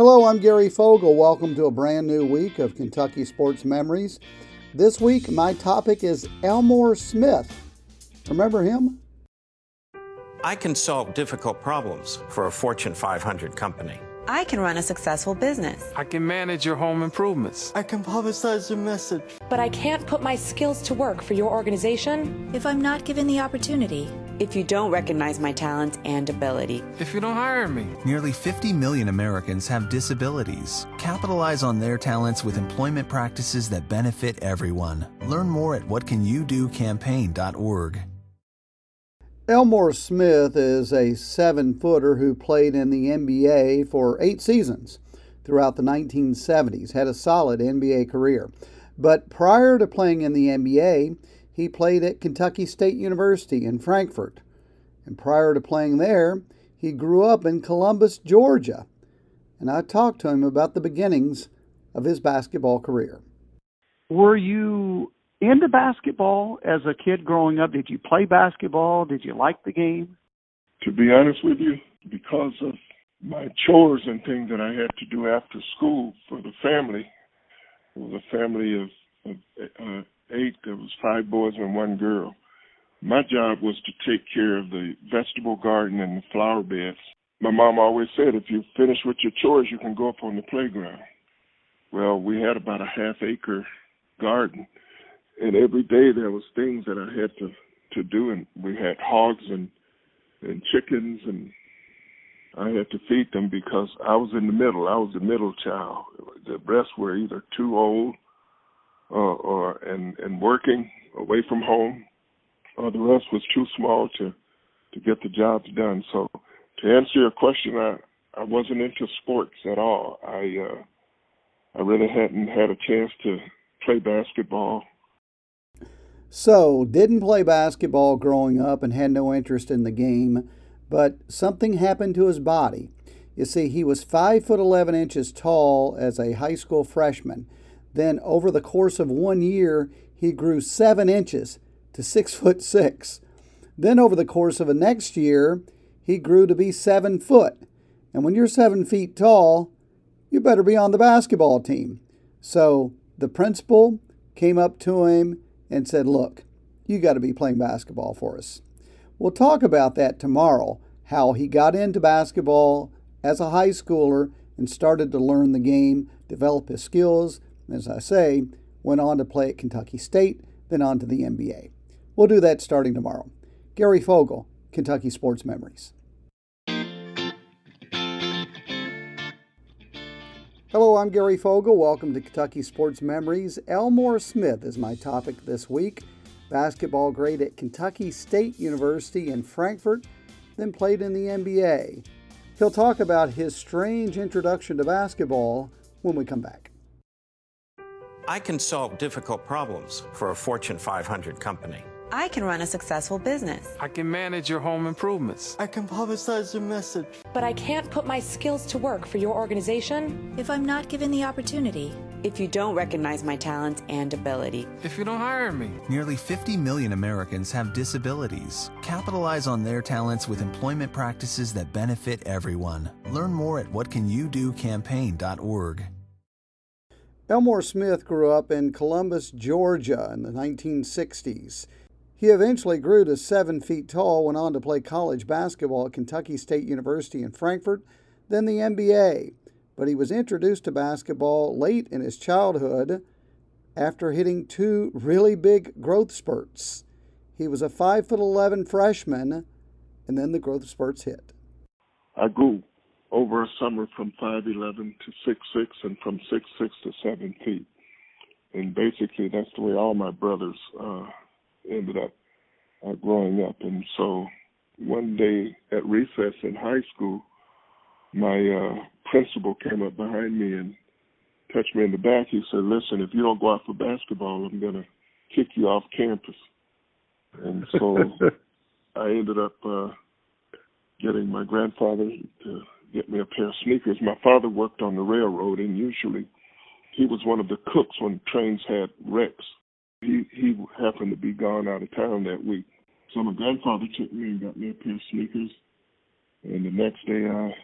Hello, I'm Gary Fogle. Welcome to a brand new week of Kentucky Sports Memories. This week, my topic is Elmore Smith. Remember him? I can solve difficult problems for a Fortune 500 company. I can run a successful business. I can manage your home improvements. I can publicize your message. But I can't put my skills to work for your organization if I'm not given the opportunity. If you don't recognize my talents and ability. If you don't hire me. Nearly 50 million Americans have disabilities. Capitalize on their talents with employment practices that benefit everyone. Learn more at whatcanyoudocampaign.org. Elmore Smith is a seven footer who played in the NBA for eight seasons throughout the 1970s, had a solid NBA career. But prior to playing in the NBA, he played at Kentucky State University in Frankfort. And prior to playing there, he grew up in Columbus, Georgia. And I talked to him about the beginnings of his basketball career. Were you into basketball as a kid growing up? Did you play basketball? Did you like the game? To be honest with you, because of my chores and things that I had to do after school for the family, it was a family of, of uh, eight. There was five boys and one girl. My job was to take care of the vegetable garden and the flower beds. My mom always said, if you finish with your chores, you can go up on the playground. Well, we had about a half acre garden and every day there was things that I had to to do, and we had hogs and and chickens, and I had to feed them because I was in the middle. I was the middle child. The rest were either too old, uh, or, or and and working away from home, or the rest was too small to to get the jobs done. So to answer your question, I I wasn't into sports at all. I uh I really hadn't had a chance to play basketball so, didn't play basketball growing up and had no interest in the game, but something happened to his body. You see, he was 5 foot 11 inches tall as a high school freshman. Then, over the course of one year, he grew 7 inches to 6 foot 6. Then, over the course of the next year, he grew to be 7 foot. And when you're 7 feet tall, you better be on the basketball team. So, the principal came up to him and said, Look, you got to be playing basketball for us. We'll talk about that tomorrow, how he got into basketball as a high schooler and started to learn the game, develop his skills, as I say, went on to play at Kentucky State, then on to the NBA. We'll do that starting tomorrow. Gary Fogle, Kentucky Sports Memories. Hello, I'm Gary Fogle. Welcome to Kentucky Sports Memories. Elmore Smith is my topic this week. Basketball grade at Kentucky State University in Frankfort, then played in the NBA. He'll talk about his strange introduction to basketball when we come back. I can solve difficult problems for a Fortune 500 company. I can run a successful business. I can manage your home improvements. I can publicize your message. But I can't put my skills to work for your organization if I'm not given the opportunity. If you don't recognize my talents and ability. If you don't hire me. Nearly 50 million Americans have disabilities. Capitalize on their talents with employment practices that benefit everyone. Learn more at whatcanyoudocampaign.org. Elmore Smith grew up in Columbus, Georgia in the 1960s. He eventually grew to seven feet tall, went on to play college basketball at Kentucky State University in Frankfort, then the NBA. But he was introduced to basketball late in his childhood after hitting two really big growth spurts. He was a 5 foot 11 freshman, and then the growth spurts hit. I grew over a summer from 5'11 to 6'6 and from 6'6 to 7 feet. And basically, that's the way all my brothers uh, ended up uh, growing up. And so one day at recess in high school, my uh, principal came up behind me and touched me in the back. He said, "Listen, if you don't go out for basketball, I'm gonna kick you off campus." And so I ended up uh, getting my grandfather to get me a pair of sneakers. My father worked on the railroad, and usually he was one of the cooks when trains had wrecks. He he happened to be gone out of town that week, so my grandfather took me and got me a pair of sneakers. And the next day, I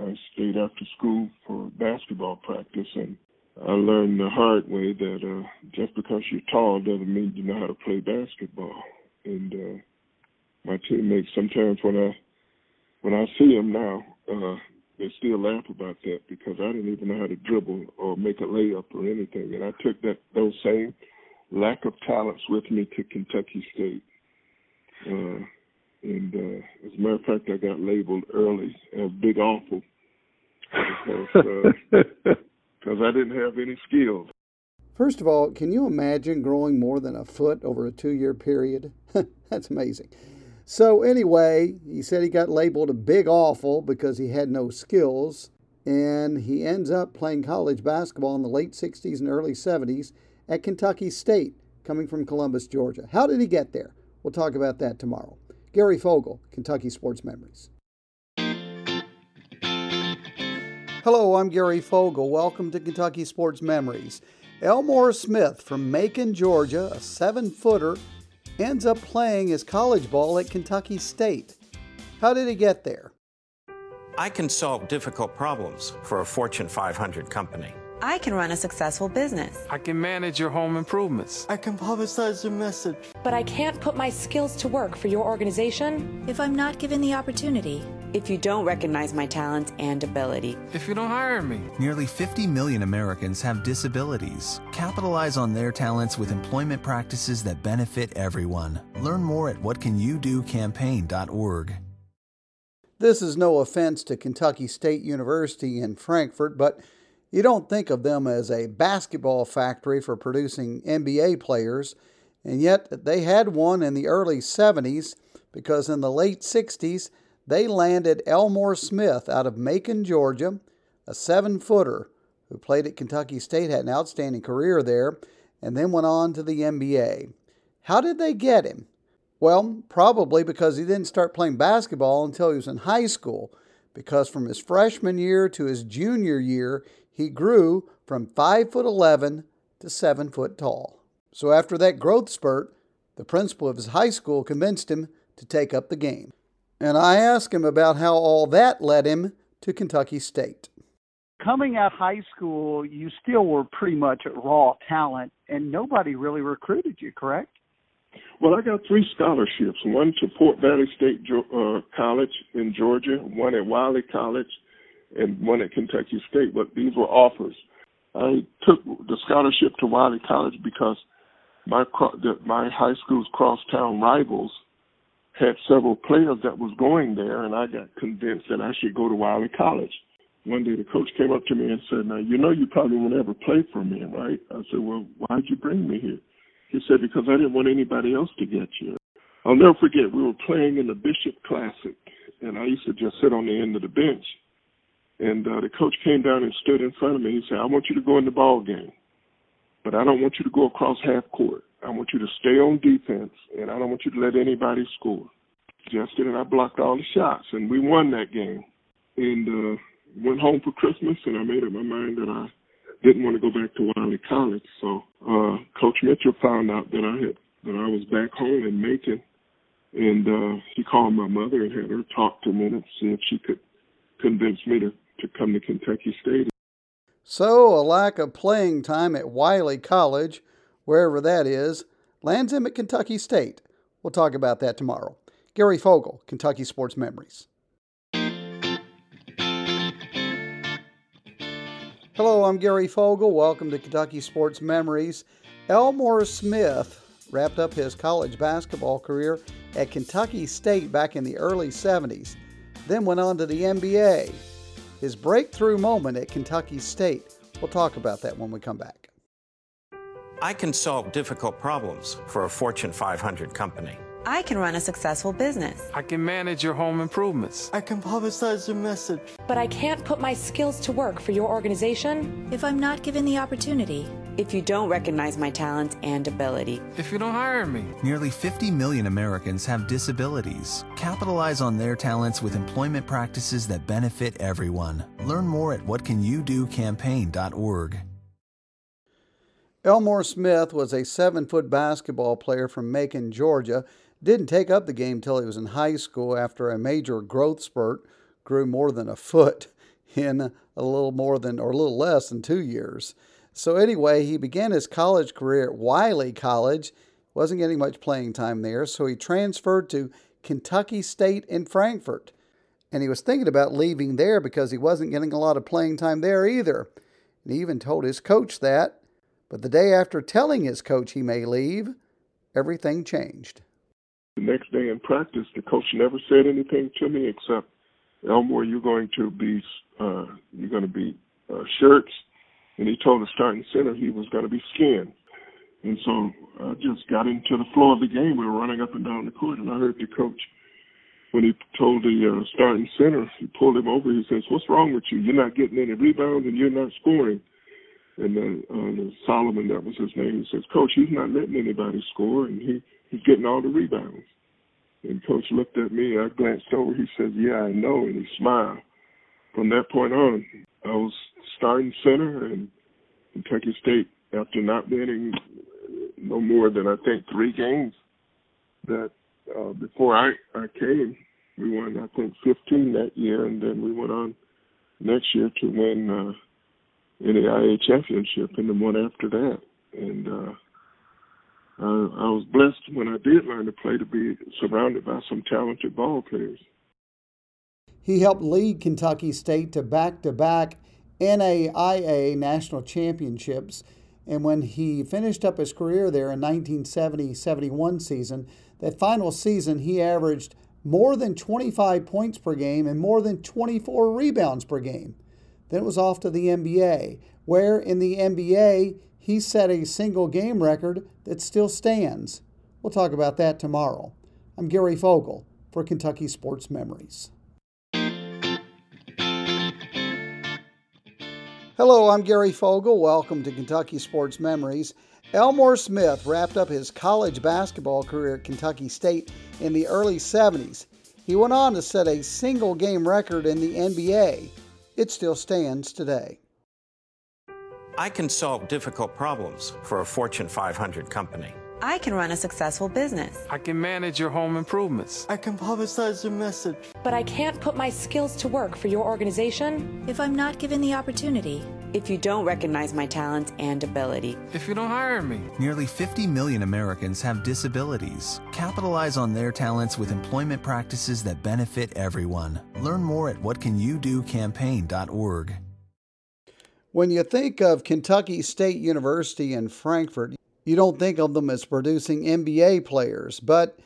I stayed after school for basketball practice, and I learned the hard way that uh, just because you're tall doesn't mean you know how to play basketball. And uh, my teammates sometimes when I when I see them now, uh, they still laugh about that because I didn't even know how to dribble or make a layup or anything. And I took that those same lack of talents with me to Kentucky State. Uh, and uh, as a matter of fact, I got labeled early as Big Awful because uh, cause I didn't have any skills. First of all, can you imagine growing more than a foot over a two year period? That's amazing. So, anyway, he said he got labeled a big awful because he had no skills, and he ends up playing college basketball in the late 60s and early 70s at Kentucky State, coming from Columbus, Georgia. How did he get there? We'll talk about that tomorrow. Gary Fogle, Kentucky Sports Memories. Hello, I'm Gary Fogle. Welcome to Kentucky Sports Memories. Elmore Smith from Macon, Georgia, a seven footer, ends up playing his college ball at Kentucky State. How did he get there? I can solve difficult problems for a Fortune 500 company. I can run a successful business. I can manage your home improvements. I can publicize your message. But I can't put my skills to work for your organization if I'm not given the opportunity. If you don't recognize my talents and ability. If you don't hire me. Nearly 50 million Americans have disabilities. Capitalize on their talents with employment practices that benefit everyone. Learn more at whatcanyoudocampaign.org. This is no offense to Kentucky State University in Frankfort, but you don't think of them as a basketball factory for producing NBA players, and yet they had one in the early 70s because in the late 60s they landed Elmore Smith out of Macon, Georgia, a seven footer who played at Kentucky State, had an outstanding career there, and then went on to the NBA. How did they get him? Well, probably because he didn't start playing basketball until he was in high school, because from his freshman year to his junior year, he grew from 5 foot 11 to 7 foot tall. So after that growth spurt, the principal of his high school convinced him to take up the game. And I asked him about how all that led him to Kentucky State. Coming out high school, you still were pretty much at raw talent, and nobody really recruited you, correct? Well, I got three scholarships one to Fort Valley State uh, College in Georgia, one at Wiley College, and one at Kentucky State, but these were offers. I took the scholarship to Wiley College because my my high school's crosstown rivals had several players that was going there, and I got convinced that I should go to Wiley College. One day, the coach came up to me and said, "Now you know you probably won't ever play for me, right?" I said, "Well, why'd you bring me here?" He said, "Because I didn't want anybody else to get you." I'll never forget. We were playing in the Bishop Classic, and I used to just sit on the end of the bench and uh, the coach came down and stood in front of me. He said, I want you to go in the ball game, but I don't want you to go across half court. I want you to stay on defense, and I don't want you to let anybody score. Justin and I blocked all the shots, and we won that game. And uh, went home for Christmas, and I made up my mind that I didn't want to go back to Wiley College. So uh, Coach Mitchell found out that I had that I was back home in Macon, and uh, he called my mother and had her talk to me and see if she could convince me to to come to Kentucky State. So, a lack of playing time at Wiley College, wherever that is, lands him at Kentucky State. We'll talk about that tomorrow. Gary Fogle, Kentucky Sports Memories. Hello, I'm Gary Fogle. Welcome to Kentucky Sports Memories. Elmore Smith wrapped up his college basketball career at Kentucky State back in the early 70s, then went on to the NBA his breakthrough moment at Kentucky State. We'll talk about that when we come back. I can solve difficult problems for a Fortune 500 company. I can run a successful business. I can manage your home improvements. I can publicize your message. But I can't put my skills to work for your organization if I'm not given the opportunity. If you don't recognize my talents and ability. If you don't hire me. Nearly 50 million Americans have disabilities. Capitalize on their talents with employment practices that benefit everyone. Learn more at whatcanyoudocampaign.org. Elmore Smith was a seven foot basketball player from Macon, Georgia didn't take up the game till he was in high school after a major growth spurt, grew more than a foot. in a little more than, or a little less than two years. So, anyway, he began his college career at Wiley College. Wasn't getting much playing time there, so he transferred to Kentucky State in Frankfort. And he was thinking about leaving there because he wasn't getting a lot of playing time there either. And he even told his coach that. But the day after telling his coach he may leave, everything changed. The next day in practice, the coach never said anything to me except, Elmore, you're going to be uh, you're going to be uh, shirts, and he told the starting center he was going to be skin. And so I just got into the flow of the game. We were running up and down the court, and I heard the coach when he told the uh, starting center, he pulled him over. He says, "What's wrong with you? You're not getting any rebounds, and you're not scoring." And then uh, Solomon, that was his name, he says, "Coach, he's not letting anybody score, and he he's getting all the rebounds." And coach looked at me. I glanced over. He says, "Yeah, I know," and he smiled. From that point on, I was starting center, and Kentucky State, after not winning no more than I think three games, that uh, before I, I came, we won I think 15 that year, and then we went on next year to win uh, NAIA championship, and the one after that. And uh, I, I was blessed when I did learn to play to be surrounded by some talented ball players. He helped lead Kentucky State to back-to-back NAIA national championships. And when he finished up his career there in 1970 71 season, that final season, he averaged more than 25 points per game and more than 24 rebounds per game. Then it was off to the NBA, where in the NBA, he set a single game record that still stands. We'll talk about that tomorrow. I'm Gary Fogle for Kentucky Sports Memories. Hello, I'm Gary Fogle. Welcome to Kentucky Sports Memories. Elmore Smith wrapped up his college basketball career at Kentucky State in the early 70s. He went on to set a single game record in the NBA. It still stands today. I can solve difficult problems for a Fortune 500 company. I can run a successful business. I can manage your home improvements. I can publicize your message. But I can't put my skills to work for your organization if I'm not given the opportunity. If you don't recognize my talents and ability. If you don't hire me. Nearly 50 million Americans have disabilities. Capitalize on their talents with employment practices that benefit everyone. Learn more at whatcanyoudocampaign.org. When you think of Kentucky State University in Frankfort, you don't think of them as producing NBA players, but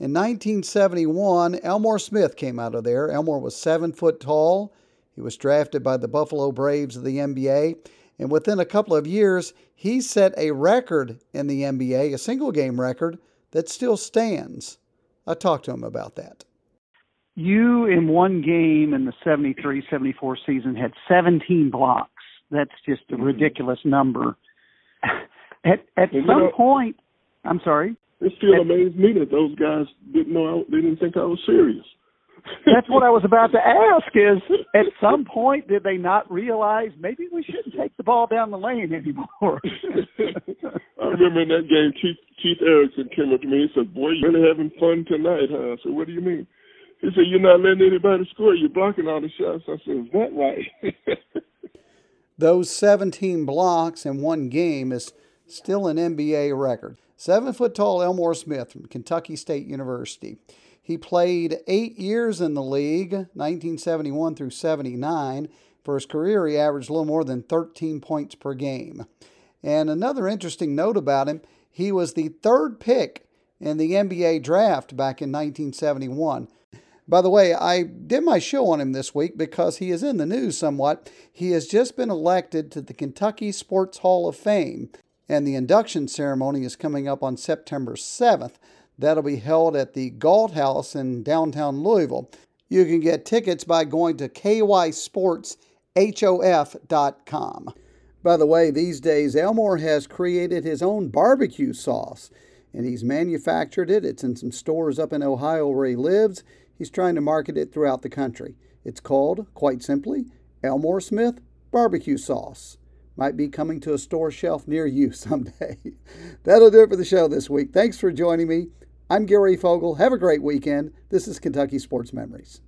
in 1971, Elmore Smith came out of there. Elmore was seven foot tall. He was drafted by the Buffalo Braves of the NBA. And within a couple of years, he set a record in the NBA, a single game record that still stands. I talked to him about that. You, in one game in the 73 74 season, had 17 blocks. That's just a mm-hmm. ridiculous number. At at And you some know- point, I'm sorry. It still amazed me that those guys didn't know. I, they didn't think I was serious. That's what I was about to ask. Is at some point did they not realize maybe we shouldn't take the ball down the lane anymore? I remember in that game, Keith, Keith Erickson came up to me. He said, "Boy, you're really having fun tonight, huh?" I said, "What do you mean?" He said, "You're not letting anybody score. You're blocking all the shots." I said, "Is that right?" Those 17 blocks in one game is still an NBA record. Seven foot tall Elmore Smith from Kentucky State University. He played eight years in the league, 1971 through 79. For his career, he averaged a little more than 13 points per game. And another interesting note about him, he was the third pick in the NBA draft back in 1971. By the way, I did my show on him this week because he is in the news somewhat. He has just been elected to the Kentucky Sports Hall of Fame, and the induction ceremony is coming up on September 7th. That'll be held at the Galt House in downtown Louisville. You can get tickets by going to kysportshof.com. By the way, these days Elmore has created his own barbecue sauce and he's manufactured it. It's in some stores up in Ohio where he lives. He's trying to market it throughout the country. It's called, quite simply, Elmore Smith Barbecue Sauce. Might be coming to a store shelf near you someday. That'll do it for the show this week. Thanks for joining me. I'm Gary Fogle. Have a great weekend. This is Kentucky Sports Memories.